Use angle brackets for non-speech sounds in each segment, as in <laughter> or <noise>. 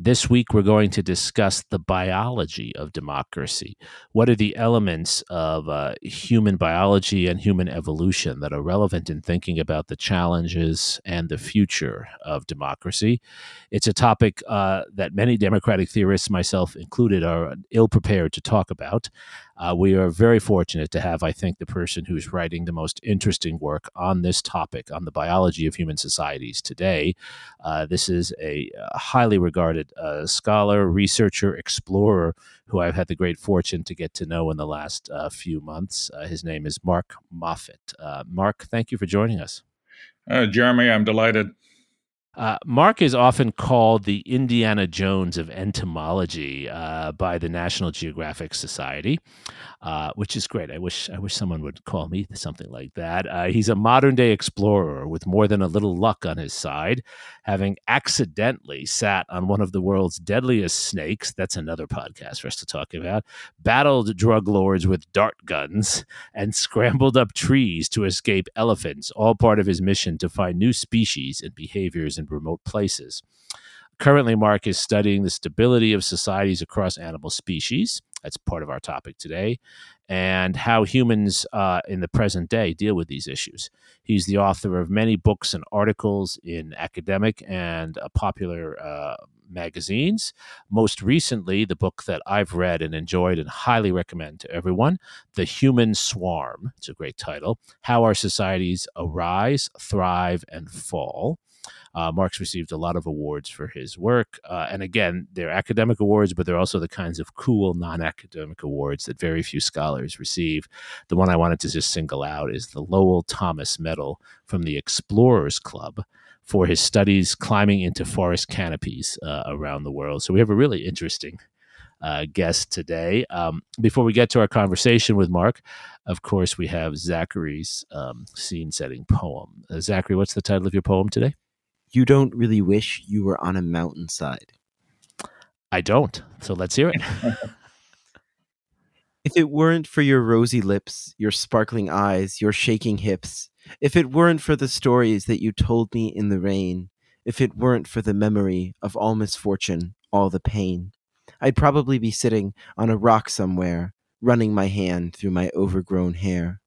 This week, we're going to discuss the biology of democracy. What are the elements of uh, human biology and human evolution that are relevant in thinking about the challenges and the future of democracy? It's a topic uh, that many democratic theorists, myself included, are ill prepared to talk about. Uh, we are very fortunate to have, I think, the person who's writing the most interesting work on this topic, on the biology of human societies today. Uh, this is a, a highly regarded uh, scholar, researcher, explorer who I've had the great fortune to get to know in the last uh, few months. Uh, his name is Mark Moffett. Uh, Mark, thank you for joining us. Jeremi, I'm delighted. Uh, Mark is often called the Indiana Jones of entomology uh, by the National Geographic Society, uh, which is great. I wish I wish someone would call me something like that. Uh, he's a modern day explorer with more than a little luck on his side, having accidentally sat on one of the world's deadliest snakes. That's another podcast for us to talk about. Battled drug lords with dart guns and scrambled up trees to escape elephants. All part of his mission to find new species and behaviors and remote places. Currently, Mark is studying the stability of societies across animal species. That's part of our topic today, and how humans uh, in the present day deal with these issues. He's the author of many books and articles in academic and uh, popular uh, magazines. Most recently, the book that I've read and enjoyed and highly recommend to everyone The Human Swarm. It's a great title How Our Societies Arise, Thrive, and Fall. Uh, Mark's received a lot of awards for his work. Uh, and again, they're academic awards, but they're also the kinds of cool non academic awards that very few scholars receive. The one I wanted to just single out is the Lowell Thomas Medal from the Explorers Club for his studies climbing into forest canopies uh, around the world. So we have a really interesting uh, guest today. Um, before we get to our conversation with Mark, of course, we have Zachary's um, scene setting poem. Uh, Zachary, what's the title of your poem today? You don't really wish you were on a mountainside. I don't. So let's hear it. <laughs> if it weren't for your rosy lips, your sparkling eyes, your shaking hips, if it weren't for the stories that you told me in the rain, if it weren't for the memory of all misfortune, all the pain, I'd probably be sitting on a rock somewhere, running my hand through my overgrown hair.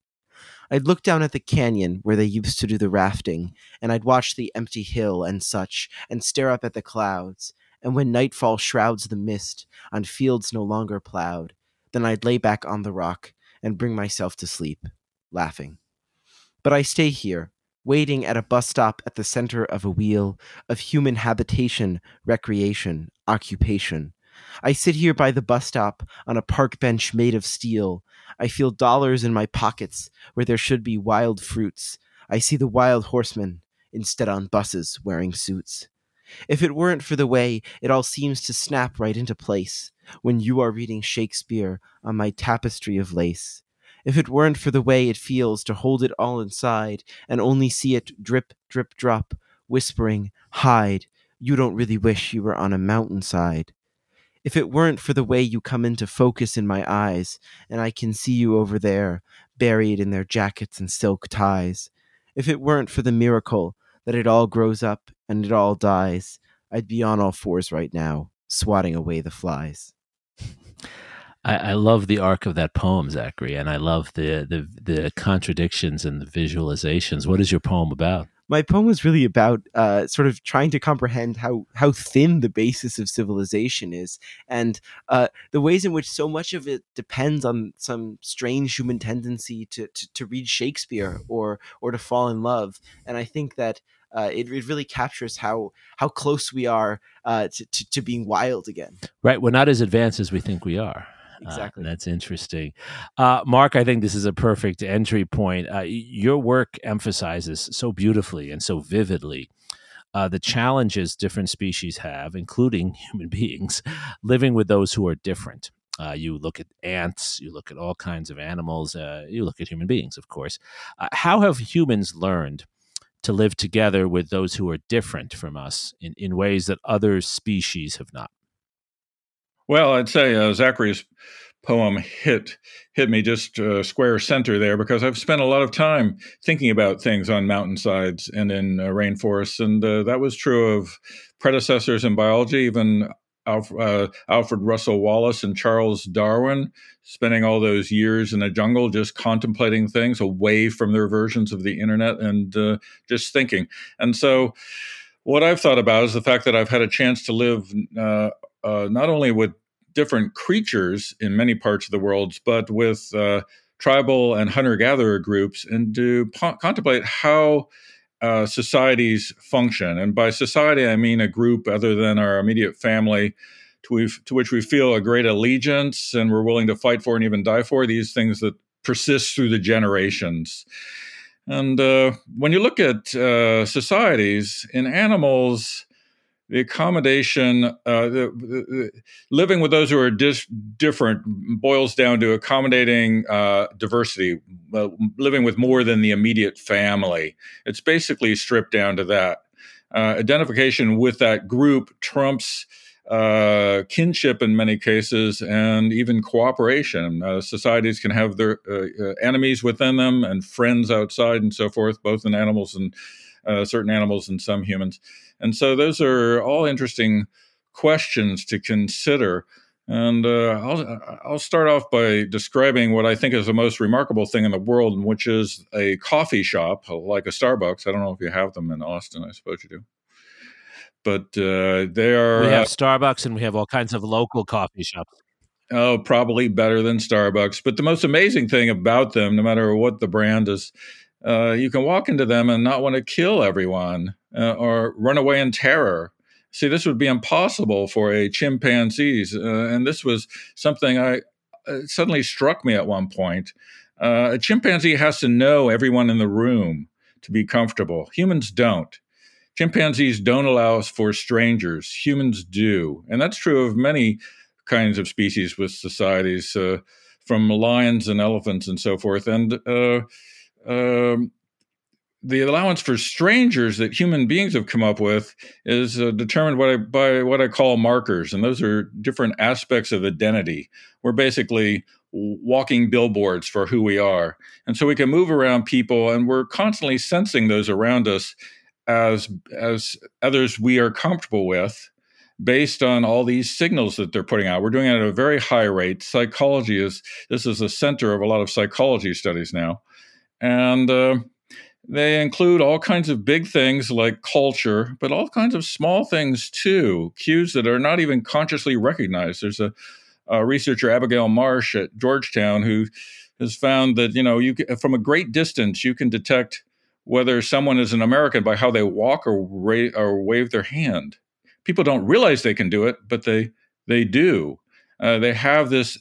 I'd look down at the canyon where they used to do the rafting, and I'd watch the empty hill and such, and stare up at the clouds. And when nightfall shrouds the mist on fields no longer plowed, then I'd lay back on the rock and bring myself to sleep, laughing. But I stay here, waiting at a bus stop at the center of a wheel of human habitation, recreation, occupation. I sit here by the bus stop on a park bench made of steel. I feel dollars in my pockets where there should be wild fruits. I see the wild horsemen instead on buses wearing suits. If it weren't for the way it all seems to snap right into place when you are reading Shakespeare on my tapestry of lace, if it weren't for the way it feels to hold it all inside and only see it drip, drip, drop, whispering, hide, you don't really wish you were on a mountainside. If it weren't for the way you come into focus in my eyes, and I can see you over there, buried in their jackets and silk ties, if it weren't for the miracle that it all grows up and it all dies, I'd be on all fours right now, swatting away the flies. I, I, love the arc of that poem, Zachary, and I love the, the the contradictions and the visualizations. What is your poem about? My poem was really about uh, sort of trying to comprehend how how thin the basis of civilization is, and uh, the ways in which so much of it depends on some strange human tendency to, to, to read Shakespeare or or to fall in love. And I think that uh, it, it really captures how how close we are uh, to, to, to being wild again. Right, we're not as advanced as we think we are. Uh, exactly. Uh, that's interesting. Uh, Mark, I think this is a perfect entry point. Uh, your work emphasizes so beautifully and so vividly uh, the challenges different species have, including <laughs> human beings, living with those who are different. Uh, you look at ants, you look at all kinds of animals, uh, you look at human beings, of course. Uh, how have humans learned to live together with those who are different from us in, in ways that other species have not? Well, I'd say uh, Zachary's poem hit hit me just uh, square center there because I've spent a lot of time thinking about things on mountainsides and in uh, rainforests, and uh, that was true of predecessors in biology, even Alf, uh, Alfred Russel Wallace and Charles Darwin, spending all those years in the jungle just contemplating things away from their versions of the internet and uh, just thinking. And so, what I've thought about is the fact that I've had a chance to live uh, not only with different creatures in many parts of the world, but with uh, tribal and hunter gatherer groups, and to po- contemplate how uh, societies function. And by society, I mean a group other than our immediate family. To, to which we feel a great allegiance and we're willing to fight for and even die for these things that persist through the generations. And uh, when you look at uh, societies in animals, the accommodation, uh, the, the, living with those who are dis- different boils down to accommodating uh, diversity, uh, living with more than the immediate family. It's basically stripped down to that. Uh, identification with that group trumps uh, kinship in many cases and even cooperation. Uh, societies can have their enemies within them and friends outside and so forth, both in animals and certain animals and some humans. And so those are all interesting questions to consider. And uh, I'll, I'll start off by describing what I think is the most remarkable thing in the world, which is a coffee shop like a Starbucks. I don't know if you have them in Austin. I suppose you do. But uh, they are. We have uh, Starbucks and we have all kinds of local coffee shops. Oh, probably better than Starbucks. But the most amazing thing about them, no matter what the brand is, uh, you can walk into them and not want to kill everyone uh, or run away in terror. See, this would be impossible for a chimpanzees, uh, and this was something I uh, suddenly struck me at one point. Uh, a chimpanzee has to know everyone in the room to be comfortable. Humans don't. Chimpanzees don't allow us for strangers. Humans do, and that's true of many kinds of species with societies, from lions and elephants and so forth. And um, the allowance for strangers that human beings have come up with is uh, determined by, by what I call markers, and those are different aspects of identity. We're basically walking billboards for who we are, and so we can move around people, and we're constantly sensing those around us as as others we are comfortable with, based on all these signals that they're putting out. We're doing it at a very high rate. Psychology is this is the center of a lot of psychology studies now, and uh, they include all kinds of big things like culture, but all kinds of small things too, cues that are not even consciously recognized. There's a, a researcher, Abigail Marsh at Georgetown, who has found that you know you from a great distance you can detect whether someone is an American by how they walk or, ra- or wave their hand. People don't realize they can do it, but they they do. Uh, they have this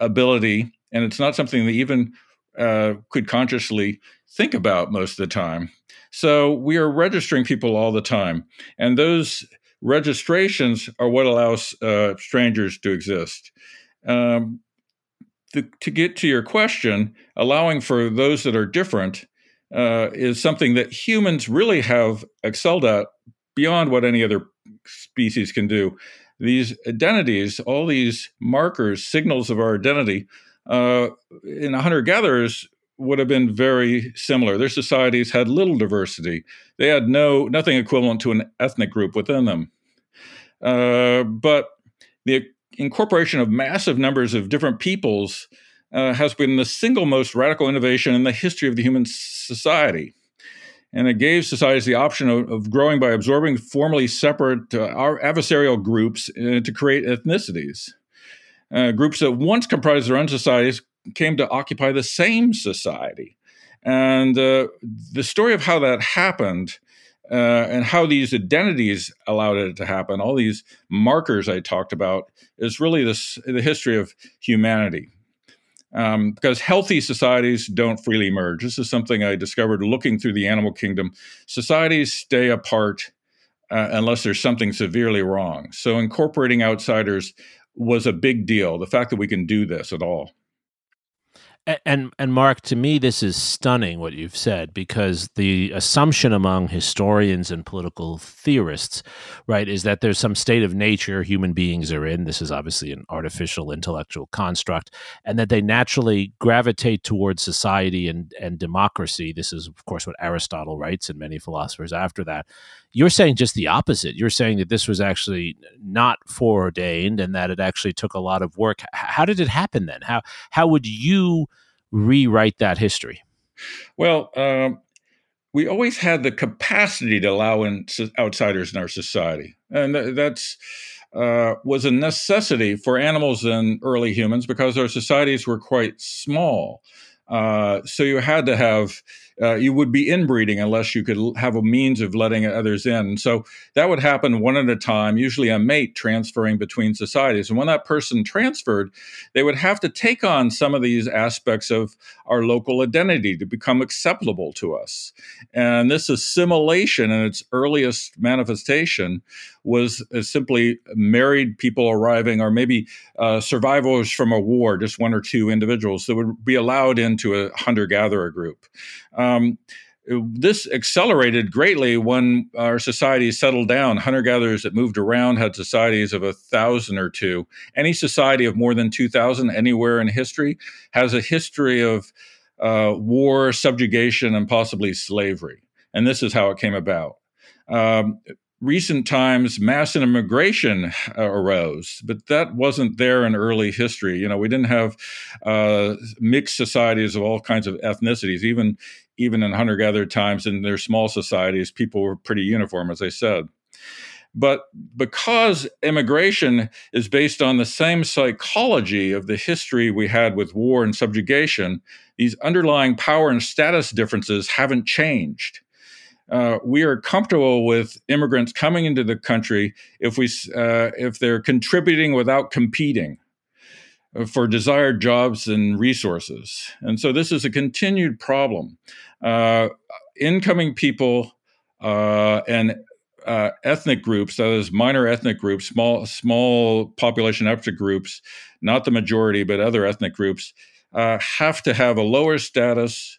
ability, and it's not something they even uh, could consciously think about most of the time. So we are registering people all the time, and those registrations are what allows uh, strangers to exist. Um, the, to get to your question, allowing for those that are different uh, is something that humans really have excelled at beyond what any other species can do. These identities, all these markers, signals of our identity, uh, in hunter gatherers would have been very similar. Their societies had little diversity. They had no nothing equivalent to an ethnic group within them. Uh, but the incorporation of massive numbers of different peoples uh, has been the single most radical innovation in the history of the human society. And it gave societies the option of, of growing by absorbing formerly separate uh, adversarial groups uh, to create ethnicities. Uh, groups that once comprised their own societies came to occupy the same society. And uh, the story of how that happened uh, and how these identities allowed it to happen, all these markers I talked about, is really this, the history of humanity. Um, because healthy societies don't freely merge. This is something I discovered looking through the animal kingdom. Societies stay apart uh, unless there's something severely wrong. So, incorporating outsiders was a big deal. The fact that we can do this at all. And and Mark, to me, this is stunning what you've said because the assumption among historians and political theorists, right, is that there's some state of nature human beings are in. This is obviously an artificial intellectual construct, and that they naturally gravitate towards society and and democracy. This is, of course, what Aristotle writes, and many philosophers after that. You're saying just the opposite. You're saying that this was actually not foreordained, and that it actually took a lot of work. How did it happen then? How how would you rewrite that history? Well, um, we always had the capacity to allow in outsiders in our society, and that's uh, was a necessity for animals and early humans because our societies were quite small. Uh, so you had to have uh, you would be inbreeding unless you could have a means of letting others in. so that would happen one at a time, usually a mate transferring between societies. And when that person transferred, they would have to take on some of these aspects of our local identity to become acceptable to us. And this assimilation in its earliest manifestation was uh, simply married people arriving, or maybe uh, survivors from a war, just one or two individuals that would be allowed into a hunter gatherer group. Um, this accelerated greatly when our societies settled down. Hunter gatherers that moved around had societies of a thousand or two. Any society of more than 2,000 anywhere in history has a history of uh, war, subjugation, and possibly slavery. And this is how it came about. Um, recent times mass immigration uh, arose but that wasn't there in early history you know we didn't have uh, mixed societies of all kinds of ethnicities even even in hunter gatherer times in their small societies people were pretty uniform as i said. But because immigration is based on the same psychology of the history we had with war and subjugation these underlying power and status differences haven't changed. Uh, we are comfortable with immigrants coming into the country if we uh, if they're contributing without competing for desired jobs and resources. And so this is a continued problem. Uh, incoming people uh, and uh, ethnic groups, that is, minor ethnic groups, small small population ethnic groups, not the majority, but other ethnic groups, have to have a lower status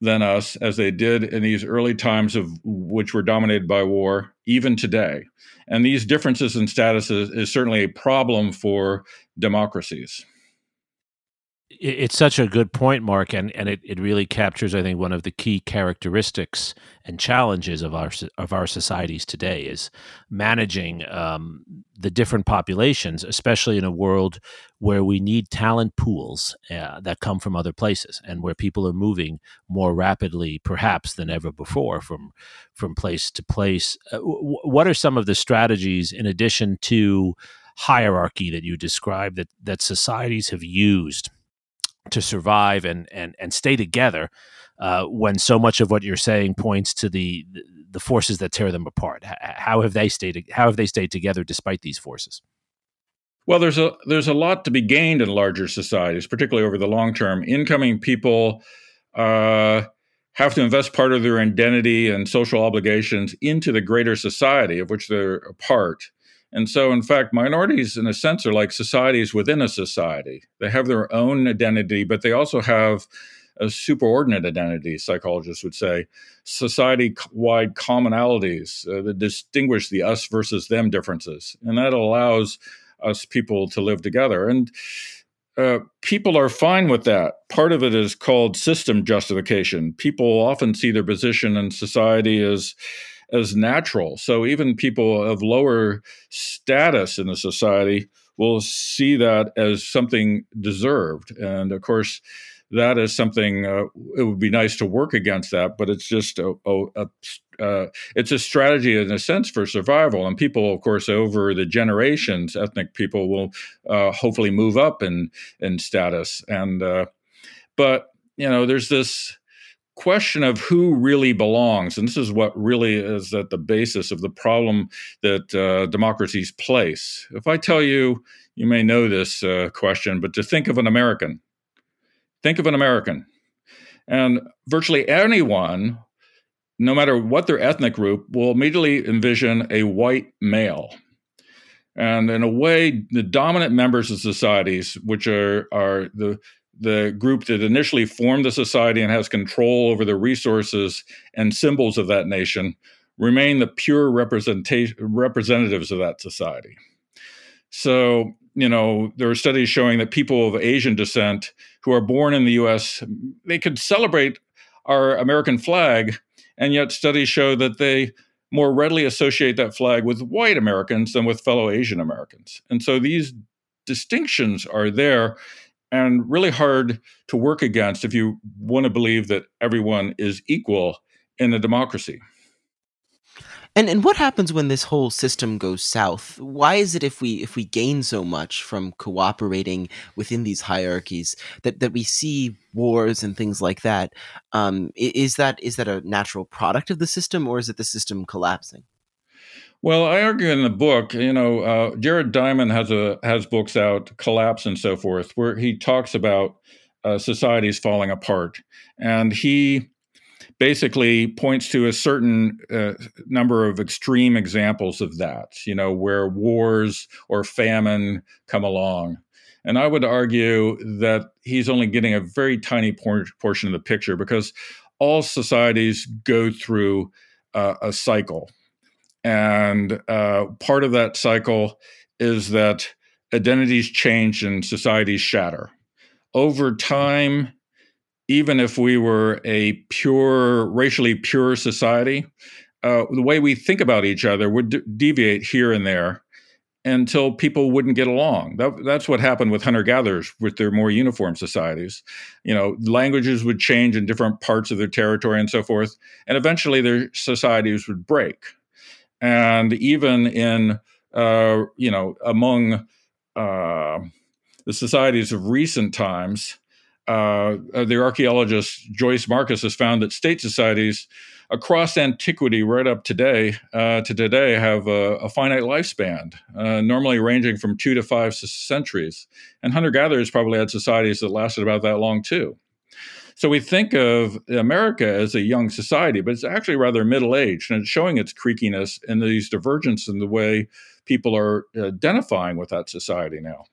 than us as they did in these early times of which were dominated by war even today. And these differences in status is, is certainly a problem for democracies it's such a good point, Mark, and, and it, it really captures, I think, one of the key characteristics and challenges of our of our societies today is managing um, the different populations, especially in a world where we need talent pools uh, that come from other places and where people are moving more rapidly, perhaps than ever before, from from place to place. Uh, w- what are some of the strategies in addition to hierarchy that you described that that societies have used? To survive and and and stay together uh, when so much of what you're saying points to the the forces that tear them apart. How have they stayed? How have they stayed together despite these forces? Well, there's a there's a lot to be gained in larger societies, particularly over the long term. Incoming people uh, have to invest part of their identity and social obligations into the greater society of which they're a part. And so, in fact, minorities, in a sense, are like societies within a society. They have their own identity, but they also have a superordinate identity, psychologists would say, society wide commonalities uh, that distinguish the us versus them differences. And that allows us people to live together. And uh, people are fine with that. Part of it is called system justification. People often see their position in society as as natural. So even people of lower status in the society will see that as something deserved. And of course, that is something uh, it would be nice to work against that, but it's just a, a, a uh, it's a strategy in a sense for survival. And people, of course, over the generations, ethnic people will uh, hopefully move up in in status. And uh, but you know, there's this question of who really belongs. And this is what really is at the basis of the problem that uh, democracies place. If I tell you, you may know this uh, question, but to think of an American, think of an American. And virtually anyone, no matter what their ethnic group, will immediately envision a white male. And in a way, the dominant members of societies, which are, are the the group that initially formed the society and has control over the resources and symbols of that nation, remain the pure representatives of that society. So, you know, there are studies showing that people of Asian descent who are born in the US, they could celebrate our American flag, and yet studies show that they more readily associate that flag with white Americans than with fellow Asian Americans. And so these distinctions are there and really hard to work against if you want to believe that everyone is equal in a democracy. And and what happens when this whole system goes south? Why is it if we if we gain so much from cooperating within these hierarchies that, that we see wars and things like that? Um, is that is that a natural product of the system, or is it the system collapsing? Well, I argue in the book, you know, uh, Jared Diamond has a has books out, Collapse and so forth, where he talks about uh, societies falling apart, and he basically points to a certain uh, number of extreme examples of that, you know, where wars or famine come along. And I would argue that he's only getting a very tiny por- portion of the picture because all societies go through uh, a cycle. And uh, part of that cycle is that identities change and societies shatter. Over time, even if we were a pure, racially pure society, uh, the way we think about each other would de- deviate here and there until people wouldn't get along. That, that's what happened with hunter gatherers with their more uniform societies. You know, languages would change in different parts of their territory and so forth, and eventually their societies would break. And even in, uh, you know, among uh, the societies of recent times, uh, the archaeologist Joyce Marcus has found that state societies across antiquity, right up today uh, to today, have a, a finite lifespan, uh, normally ranging from two to five centuries. And hunter gatherers probably had societies that lasted about that long too. So we think of America as a young society, but it's actually rather middle aged, and it's showing its creakiness and these divergences in the way people are identifying with that society now.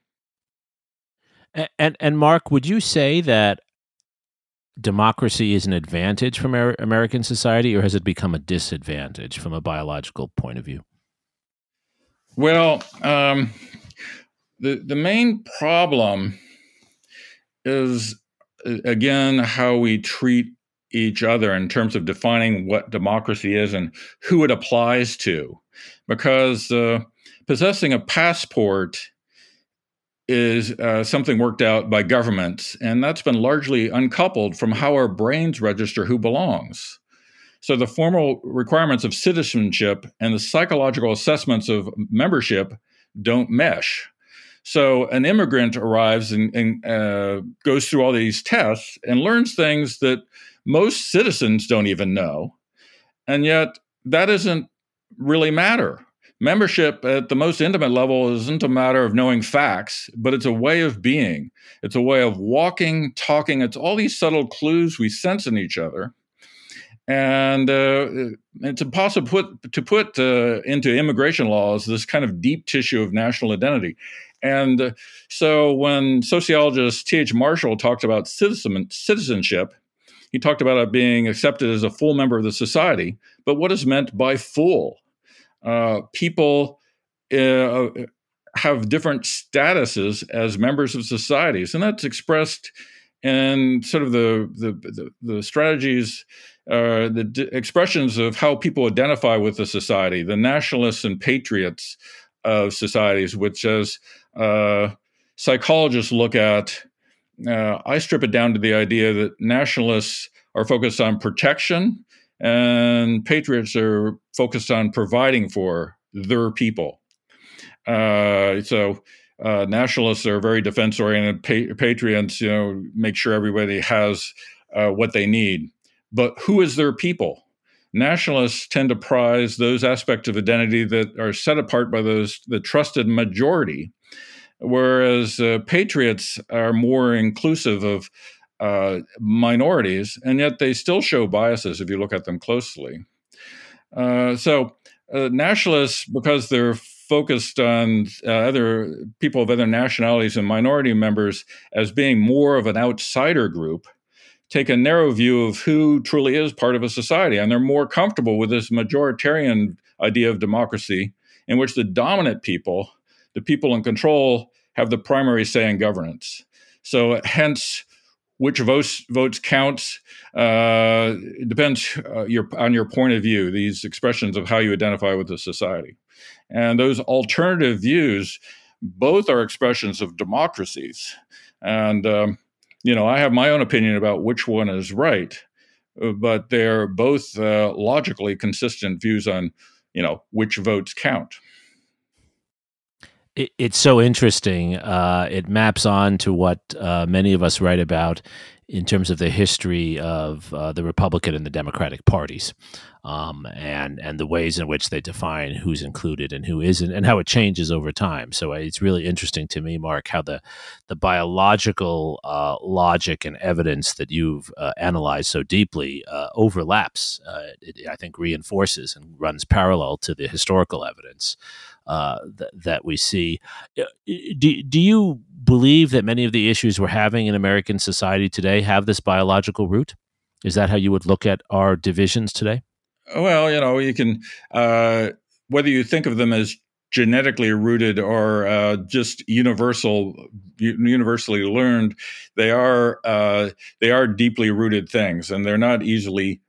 And and Mark, would you say that democracy is an advantage from American society, or has it become a disadvantage from a biological point of view? Well, um, the the main problem is again how we treat each other in terms of defining what democracy is and who it applies to, because uh, possessing a passport is uh, something worked out by governments, and that's been largely uncoupled from how our brains register who belongs. So the formal requirements of citizenship and the psychological assessments of membership don't mesh. So an immigrant arrives and, and uh, goes through all these tests and learns things that most citizens don't even know, and yet that doesn't really matter membership at the most intimate level isn't a matter of knowing facts, but it's a way of being. It's a way of walking, talking. It's all these subtle clues we sense in each other. And uh, it's impossible put, to put uh, into immigration laws this kind of deep tissue of national identity. And so when sociologist T.H. Marshall talked about citizen, citizenship, he talked about it being accepted as a full member of the society. But what is meant by full? uh, people uh, have different statuses as members of societies, and that's expressed in sort of the the, the, the strategies, uh, the d- expressions of how people identify with the society, the nationalists and patriots of societies, which as uh, psychologists look at, uh, I strip it down to the idea that nationalists are focused on protection and patriots are focused on providing for their people. Uh, so uh, nationalists are very defense oriented. Pa- patriots, you know, make sure everybody has uh, what they need. But who is their people? Nationalists tend to prize those aspects of identity that are set apart by those the trusted majority, whereas uh, patriots are more inclusive of uh, minorities, and yet they still show biases if you look at them closely. Uh, so, uh, nationalists, because they're focused on uh, other people of other nationalities and minority members as being more of an outsider group take a narrow view of who truly is part of a society and they're more comfortable with this majoritarian idea of democracy in which the dominant people the people in control have the primary say in governance so hence which votes votes counts uh, depends uh, your, on your point of view. These expressions of how you identify with the society, and those alternative views, both are expressions of democracies. And um, you know, I have my own opinion about which one is right, but they're both uh, logically consistent views on you know which votes count it, it's so interesting. Uh, it maps on to what uh, many of us write about in terms of the history of uh, the Republican and the Democratic parties, um, and and the ways in which they define who's included and who isn't, and how it changes over time. So uh, it's really interesting to me, Mark, how the the biological uh, logic and evidence that you've uh, analyzed so deeply overlaps. It, I think reinforces and runs parallel to the historical evidence uh, th- that we see. Uh, do, do you believe that many of the issues we're having in American society today have this biological root? Is that how you would look at our divisions today? Well, you know, you can, uh, whether you think of them as genetically rooted or uh, just universal, universally learned, they are uh, they are deeply rooted things, and they're not easily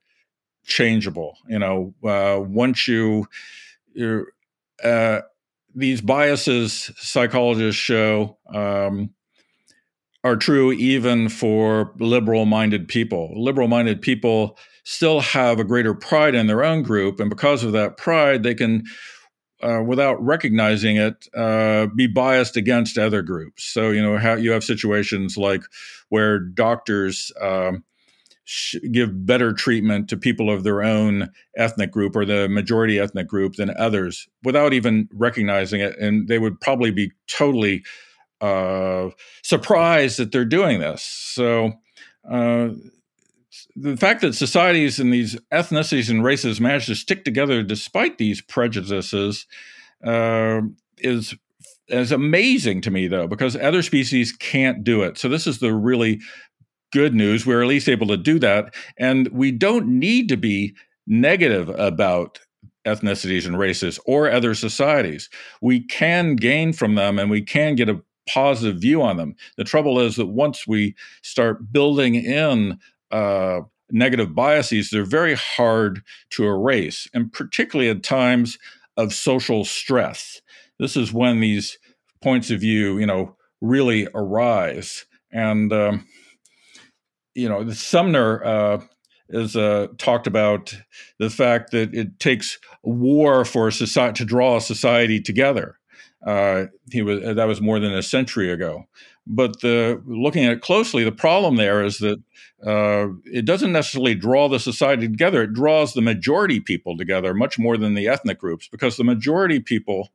changeable. You know, uh, once you you uh, these biases psychologists show um, are true even for liberal minded people. Liberal minded people still have a greater pride in their own group, and because of that pride, they can, uh, without recognizing it, uh, be biased against other groups. So, you know, how you have situations like where doctors um, give better treatment to people of their own ethnic group or the majority ethnic group than others without even recognizing it. And they would probably be totally uh, surprised that they're doing this. So, uh, the fact that societies and these ethnicities and races manage to stick together despite these prejudices uh, is is amazing to me though because other species can't do it so this is the really good news. We're at least able to do that. And we don't need to be negative about ethnicities and races or other societies. We can gain from them and we can get a positive view on them. The trouble is that once we start building in uh, negative biases, they're very hard to erase, and particularly at times of social stress. This is when these points of view, you know, really arise. And um, you know, Sumner uh, is uh, talked about the fact that it takes war for society to draw a society together. Uh, he was that was more than a century ago. But the looking at it closely, the problem there is that uh, it doesn't necessarily draw the society together. It draws the majority people together much more than the ethnic groups, because the majority people,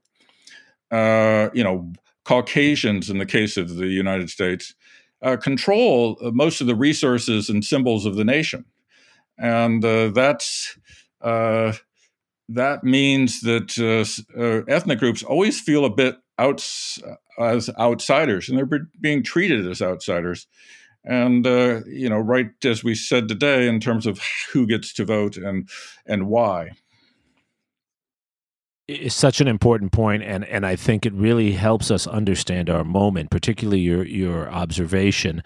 uh, you know, Caucasians in the case of the United States, uh, control most of the resources and symbols of the nation, and uh, that's uh, that means that uh, uh, ethnic groups always feel a bit outs- as outsiders, and they're being treated as outsiders. And uh, you know, right as we said today, in terms of who gets to vote and and why is such an important point and and I think it really helps us understand our moment particularly your your observation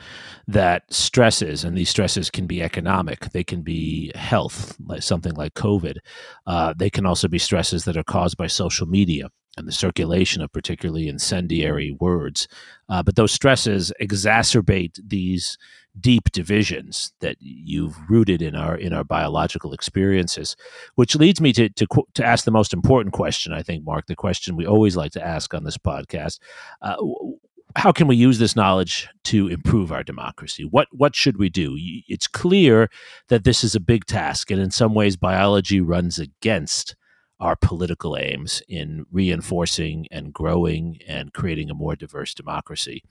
that stresses and these stresses can be economic they can be health like something like covid uh, they can also be stresses that are caused by social media and the circulation of particularly incendiary words. Uh, but those stresses exacerbate these deep divisions that you've rooted in our in our biological experiences, which leads me to to to ask the most important question. I think, Mark, the question we always like to ask on this podcast. Uh, how can we use this knowledge to improve our democracy? What what should we do? It's clear that this is a big task, and in some ways, biology runs against our political aims in reinforcing and growing and creating a more diverse democracy.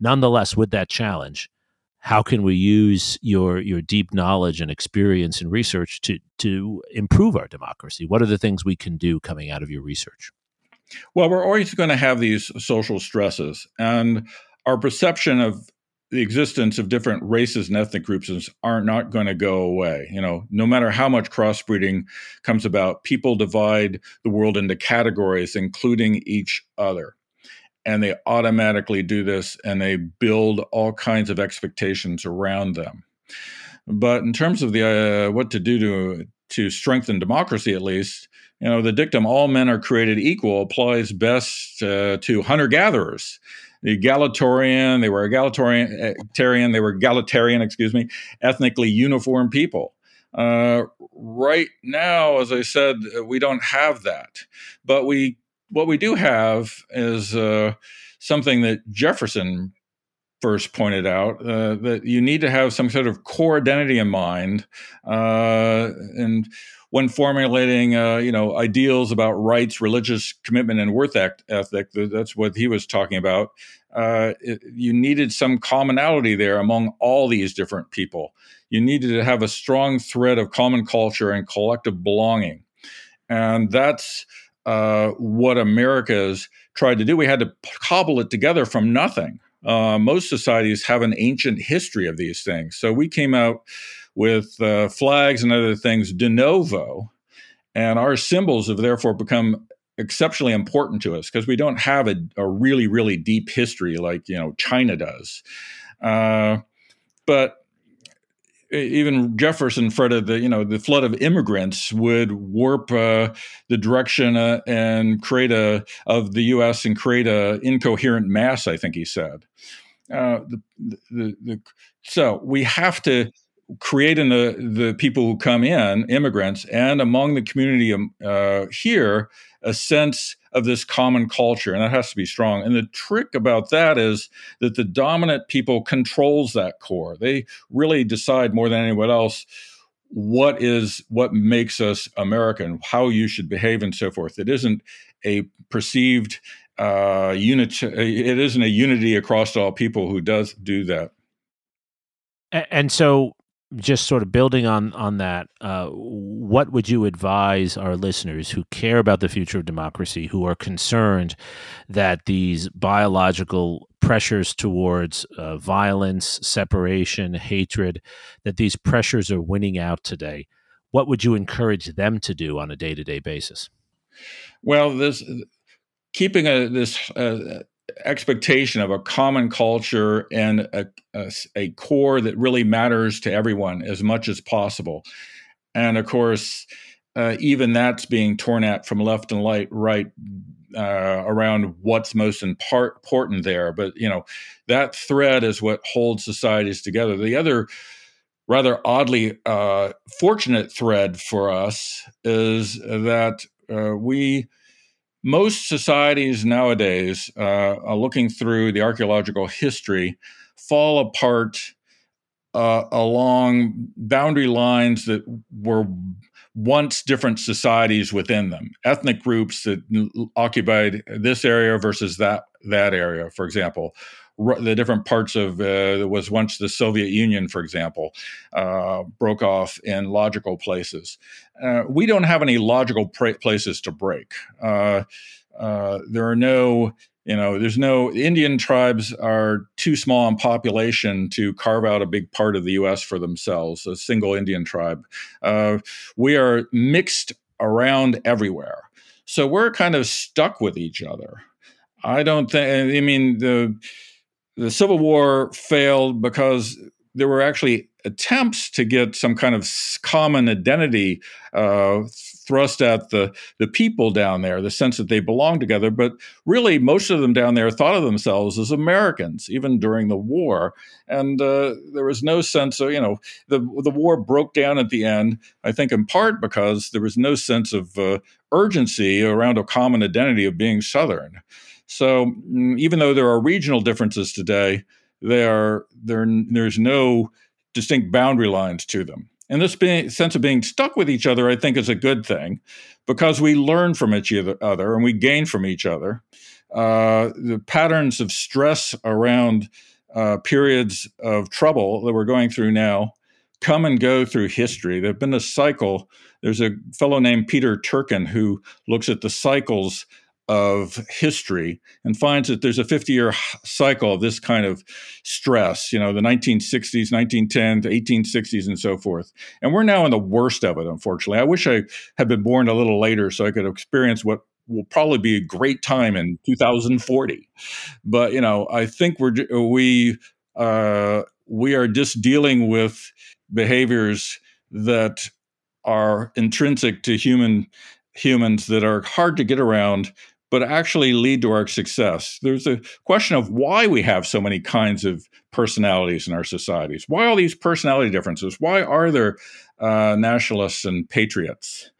Nonetheless, with that challenge, how can we use your your deep knowledge and experience and research to to improve our democracy? What are the things we can do coming out of your research? Well, we're always going to have these social stresses, and our perception of the existence of different races and ethnic groups are not going to go away. You know, no matter how much crossbreeding comes about, people divide the world into categories, including each other. And they automatically do this and they build all kinds of expectations around them. But in terms of the uh, what to do to to strengthen democracy, at least, you know, the dictum "all men are created equal" applies best uh, to hunter gatherers The egalitarian, they were egalitarian, they were egalitarian, excuse me, ethnically uniform people. Uh, right now, as I said, we don't have that, but we what we do have is uh, something that Jefferson first pointed out uh, that you need to have some sort of core identity in mind, uh, and when formulating, uh, you know, ideals about rights, religious commitment, and worth ethic. That's what he was talking about. Uh, it, you needed some commonality there among all these different people. You needed to have a strong thread of common culture and collective belonging, and that's uh, what America's tried to do. We had to cobble it together from nothing. Uh, most societies have an ancient history of these things, so we came out with uh, flags and other things de novo. And our symbols have therefore become exceptionally important to us because we don't have a, a, really, really deep history like, you know, China does. Uh, but even Jefferson fretted that you know the flood of immigrants would warp uh, the direction uh, and create a of the U.S. and create a incoherent mass. I think he said. Uh, the, the, the, so we have to creating the the people who come in, immigrants, and among the community um, uh, here, a sense of this common culture, and that has to be strong. And the trick about that is that the dominant people controls that core. They really decide more than anyone else what is what makes us American, how you should behave, and so forth. It isn't a perceived uh, unit. It isn't a unity across all people who does do that. And so just sort of building on on that, uh, what would you advise our listeners who care about the future of democracy, who are concerned that these biological pressures towards uh, violence, separation, hatred, that these pressures are winning out today? What would you encourage them to do on a day to day basis? Well, this keeping a, this uh, expectation of a common culture and a, a, a, core that really matters to everyone as much as possible. And of course, uh, even that's being torn at from left and right, right uh, around what's most important there. But you know, that thread is what holds societies together. The other rather oddly uh, fortunate thread for us is that uh, we most societies nowadays, uh, looking through the archaeological history, fall apart uh, along boundary lines that were once different societies within them, ethnic groups that occupied this area versus that that area, for example, the different parts of uh, was once the Soviet Union, for example, uh, broke off in logical places. Uh, we don't have any logical pra- places to break. Uh, uh, there are no, you know, there's no Indian tribes are too small in population to carve out a big part of the U.S. for themselves. A single Indian tribe. Uh, we are mixed around everywhere, so we're kind of stuck with each other. I don't think. I mean the the Civil War failed because there were actually attempts to get some kind of common identity uh, thrust at the the people down there, the sense that they belong together. But really, most of them down there thought of themselves as Americans, even during the war. And uh, there was no sense of, you know, the the war broke down at the end. I think in part because there was no sense of uh, urgency around a common identity of being Southern. So mm, even though there are regional differences today, they are there. There's no distinct boundary lines to them. And this being, sense of being stuck with each other, I think, is a good thing because we learn from each other and we gain from each other. Uh, the patterns of stress around uh, periods of trouble that we're going through now come and go through history. There's been a cycle. There's a fellow named Peter Turchin who looks at the cycles of history and finds that there's a 50 year cycle of this kind of stress, you know, the 1960s, 1910s, 1860s, and so forth. And we're now in the worst of it, unfortunately. I wish I had been born a little later so I could experience what will probably be a great time in 2040. But, you know, I think we're, we, uh, we are just dealing with behaviors that are intrinsic to human humans that are hard to get around but actually lead to our success. There's a question of why we have so many kinds of personalities in our societies. Why all these personality differences? Why are there uh, nationalists and patriots?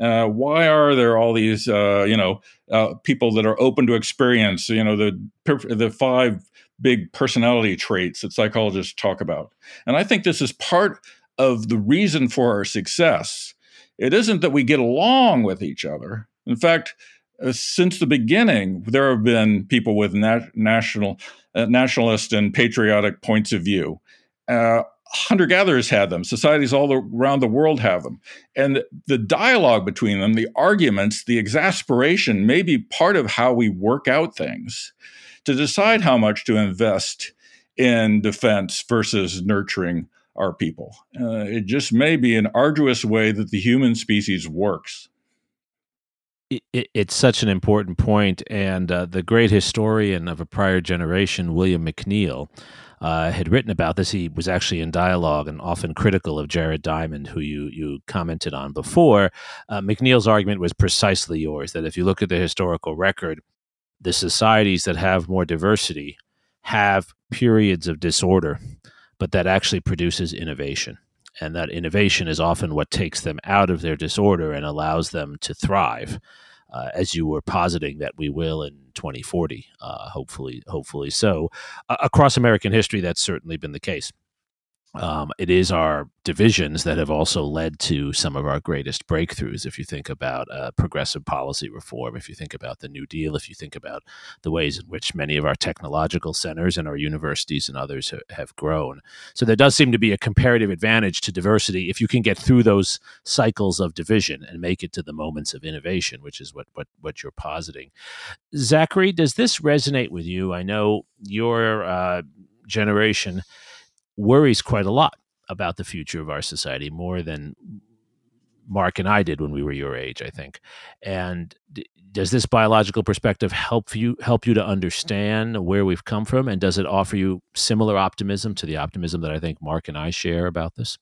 Uh, why are there all these, uh, you know, uh, people that are open to experience? You know, the the five big personality traits that psychologists talk about, and I think this is part of the reason for our success. It isn't that we get along with each other. In fact, uh, since the beginning, there have been people with nat- national, uh, nationalist and patriotic points of view. Uh, Hunter gatherers had them. Societies all around the world have them. And the dialogue between them, the arguments, the exasperation may be part of how we work out things to decide how much to invest in defense versus nurturing our people. Uh, it just may be an arduous way that the human species works it, it's such an important point, and uh, the great historian of a prior generation, William McNeill, uh, had written about this. He was actually in dialogue and often critical of Jared Diamond, who you you commented on before. Uh, McNeill's argument was precisely yours: that if you look at the historical record, the societies that have more diversity have periods of disorder, but that actually produces innovation and that innovation is often what takes them out of their disorder and allows them to thrive. Uh, as you were positing that we will in 2040, uh, hopefully, hopefully so. Uh, across American history, that's certainly been the case. Um, it is our divisions that have also led to some of our greatest breakthroughs. If you think about uh, progressive policy reform, if you think about the New Deal, if you think about the ways in which many of our technological centers and our universities and others ha- have grown. So there does seem to be a comparative advantage to diversity if you can get through those cycles of division and make it to the moments of innovation, which is what, what, what you're positing. Zachary, does this resonate with you? I know your uh, generation worries quite a lot about the future of our society more than Mark and I did when we were your age, I think. And d- does this biological perspective help you help you to understand where we've come from, and does it offer you similar optimism to the optimism that I think Mark and I share about this?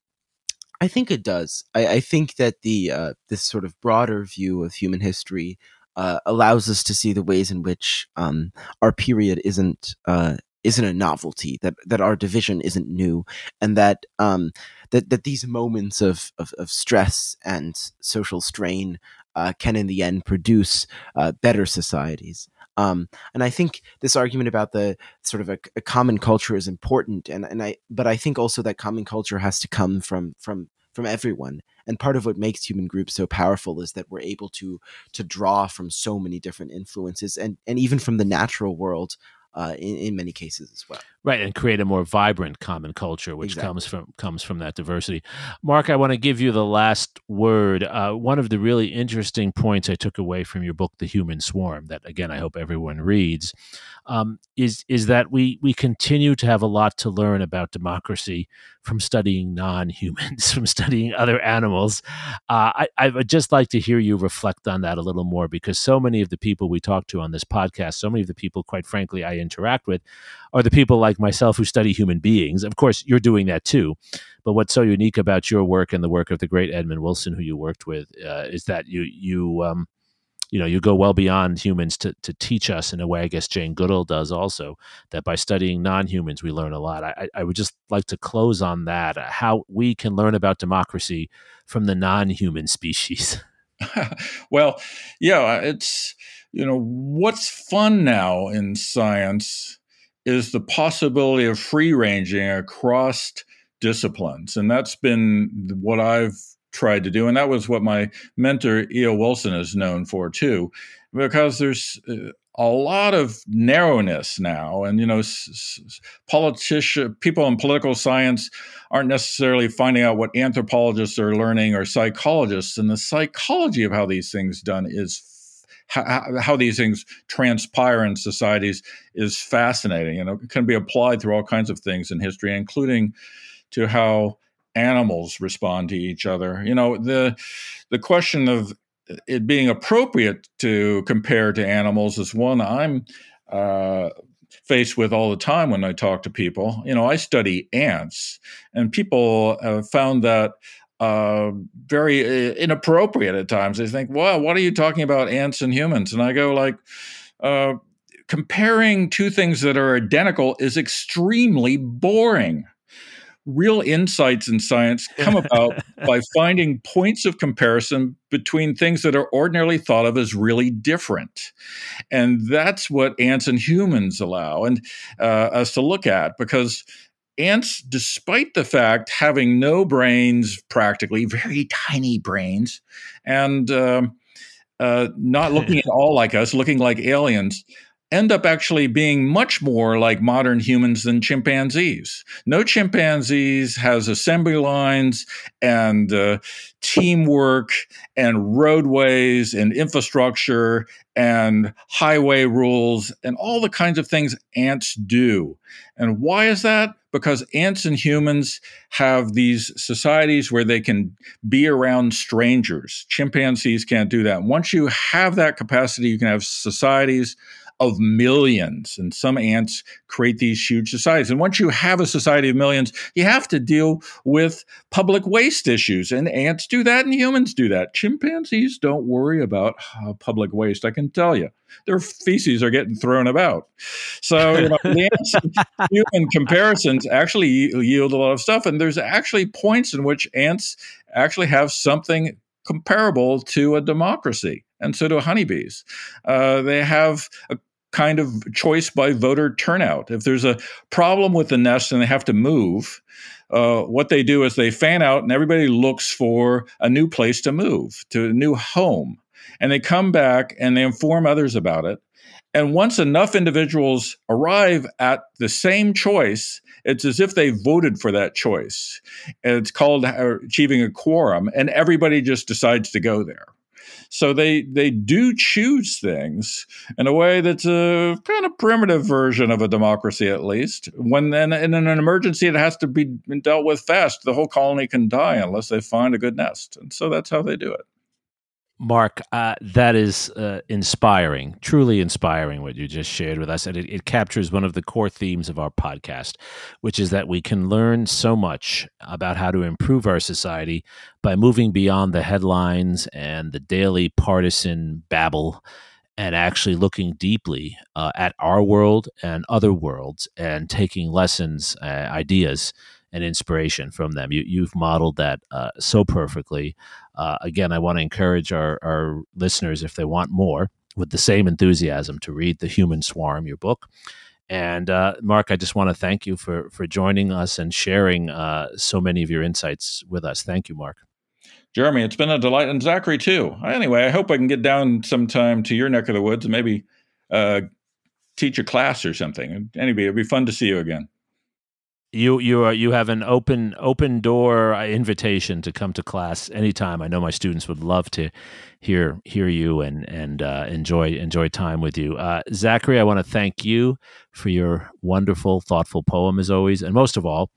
I think it does. I, I think that the uh, this sort of broader view of human history uh, allows us to see the ways in which um, our period isn't uh, isn't a novelty that that our division isn't new and that um that that these moments of of, of stress and social strain uh, can in the end produce uh, better societies um, and I think this argument about the sort of a, a, common culture is important, and, and I but I think also that common culture has to come from from from everyone. And part of what makes human groups so powerful is that we're able to to draw from so many different influences, and and even from the natural world uh, in, in many cases as well. Right, and create a more vibrant common culture, which exactly. comes from comes from that diversity. Mark, I want to give you the last word. Uh, one of the really interesting points I took away from your book, The Human Swarm, that again I hope everyone reads, um, is is that we we continue to have a lot to learn about democracy from studying non-humans, <laughs> from studying other animals. Uh, I, I would just like to hear you reflect on that a little more because so many of the people we talk to on this podcast, so many of the people, quite frankly, I interact with, are the people like myself who study human beings. Of course, you're doing that too. But what's so unique about your work and the work of the great Edmund Wilson, who you worked with, uh, is that you you um, you know you go well beyond humans to, to teach us in a way i guess jane goodall does also that by studying non-humans we learn a lot I, I would just like to close on that uh, how we can learn about democracy from the non-human species <laughs> <laughs> well yeah it's you know what's fun now in science is the possibility of free ranging across disciplines and that's been what i've tried to do. And that was what my mentor, E.O. Wilson, is known for too, because there's uh, a lot of narrowness now. And, you know, politician, people in political science aren't necessarily finding out what anthropologists are learning or psychologists. And the psychology of how these things done is how, how these things transpire in societies is fascinating. You know, it can be applied through all kinds of things in history, including to how animals respond to each other. You know, the the question of it being appropriate to compare to animals is one I'm uh, faced with all the time when I talk to people. You know, I study ants, and people have found that uh, very uh, inappropriate at times. They think, "Well, what are you talking about ants and humans?" And I go like. Uh, comparing two things that are identical is extremely boring real insights in science come about <laughs> by finding points of comparison between things that are ordinarily thought of as really different. And that's what ants and humans allow and uh, us to look at because ants, despite the fact having no brains, practically very tiny brains, and um, uh, not <laughs> looking at all like us, looking like aliens, end up actually being much more like modern humans than chimpanzees. No chimpanzees has assembly lines and uh, teamwork and roadways and infrastructure and highway rules and all the kinds of things ants do. And why is that? Because ants and humans have these societies where they can be around strangers. Chimpanzees can't do that. Once you have that capacity, you can have societies of millions. And some ants create these huge societies. And once you have a society of millions, you have to deal with public waste issues. And ants do that and humans do that. Chimpanzees don't worry about uh, public waste, I can tell you. Their feces are getting thrown about. So, you know, the ants human comparisons actually yield a lot of stuff. And there's actually points in which ants actually have something comparable to a democracy and so do honeybees. Uh, they have a kind of choice by voter turnout. If there's a problem with the nest and they have to move, uh, what they do is they fan out and everybody looks for a new place to move, to a new home. And they come back and they inform others about it. And once enough individuals arrive at the same choice, it's as if they voted for that choice. And it's called uh, achieving a quorum, and everybody just decides to go there. So they they do choose things in a way that's a kind of primitive version of a democracy, at least. When then in an emergency, it has to be dealt with fast. The whole colony can die unless they find a good nest, and so that's how they do it. Mark, uh, that is uh, inspiring, truly inspiring what you just shared with us. And it, it, captures one of the core themes of our podcast, which is that we can learn so much about how to improve our society by moving beyond the headlines and the daily partisan babble and actually looking deeply uh, at our world and other worlds and taking lessons, uh, ideas, and inspiration from them. You, have modeled that uh, so perfectly. Uh, again, I want to encourage our, our listeners, if they want more, with the same enthusiasm, to read The Human Swarm, your book. And uh, Mark, I just want to thank you for for joining us and sharing uh, so many of your insights with us. Thank you, Mark. Jeremi, it's been a delight, and Zachary too. Anyway, I hope I can get down sometime to your neck of the woods and maybe uh, teach a class or something. Anyway, it'd be fun to see you again you you are you have an open open door invitation to come to class anytime. I know my students would love to hear hear you and and uh, enjoy enjoy time with you. Uh, Zachary, I want to thank you for your wonderful, thoughtful poem as always, and most of all,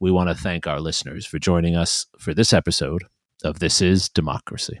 we want to thank our listeners for joining us for this episode of This Is Democracy.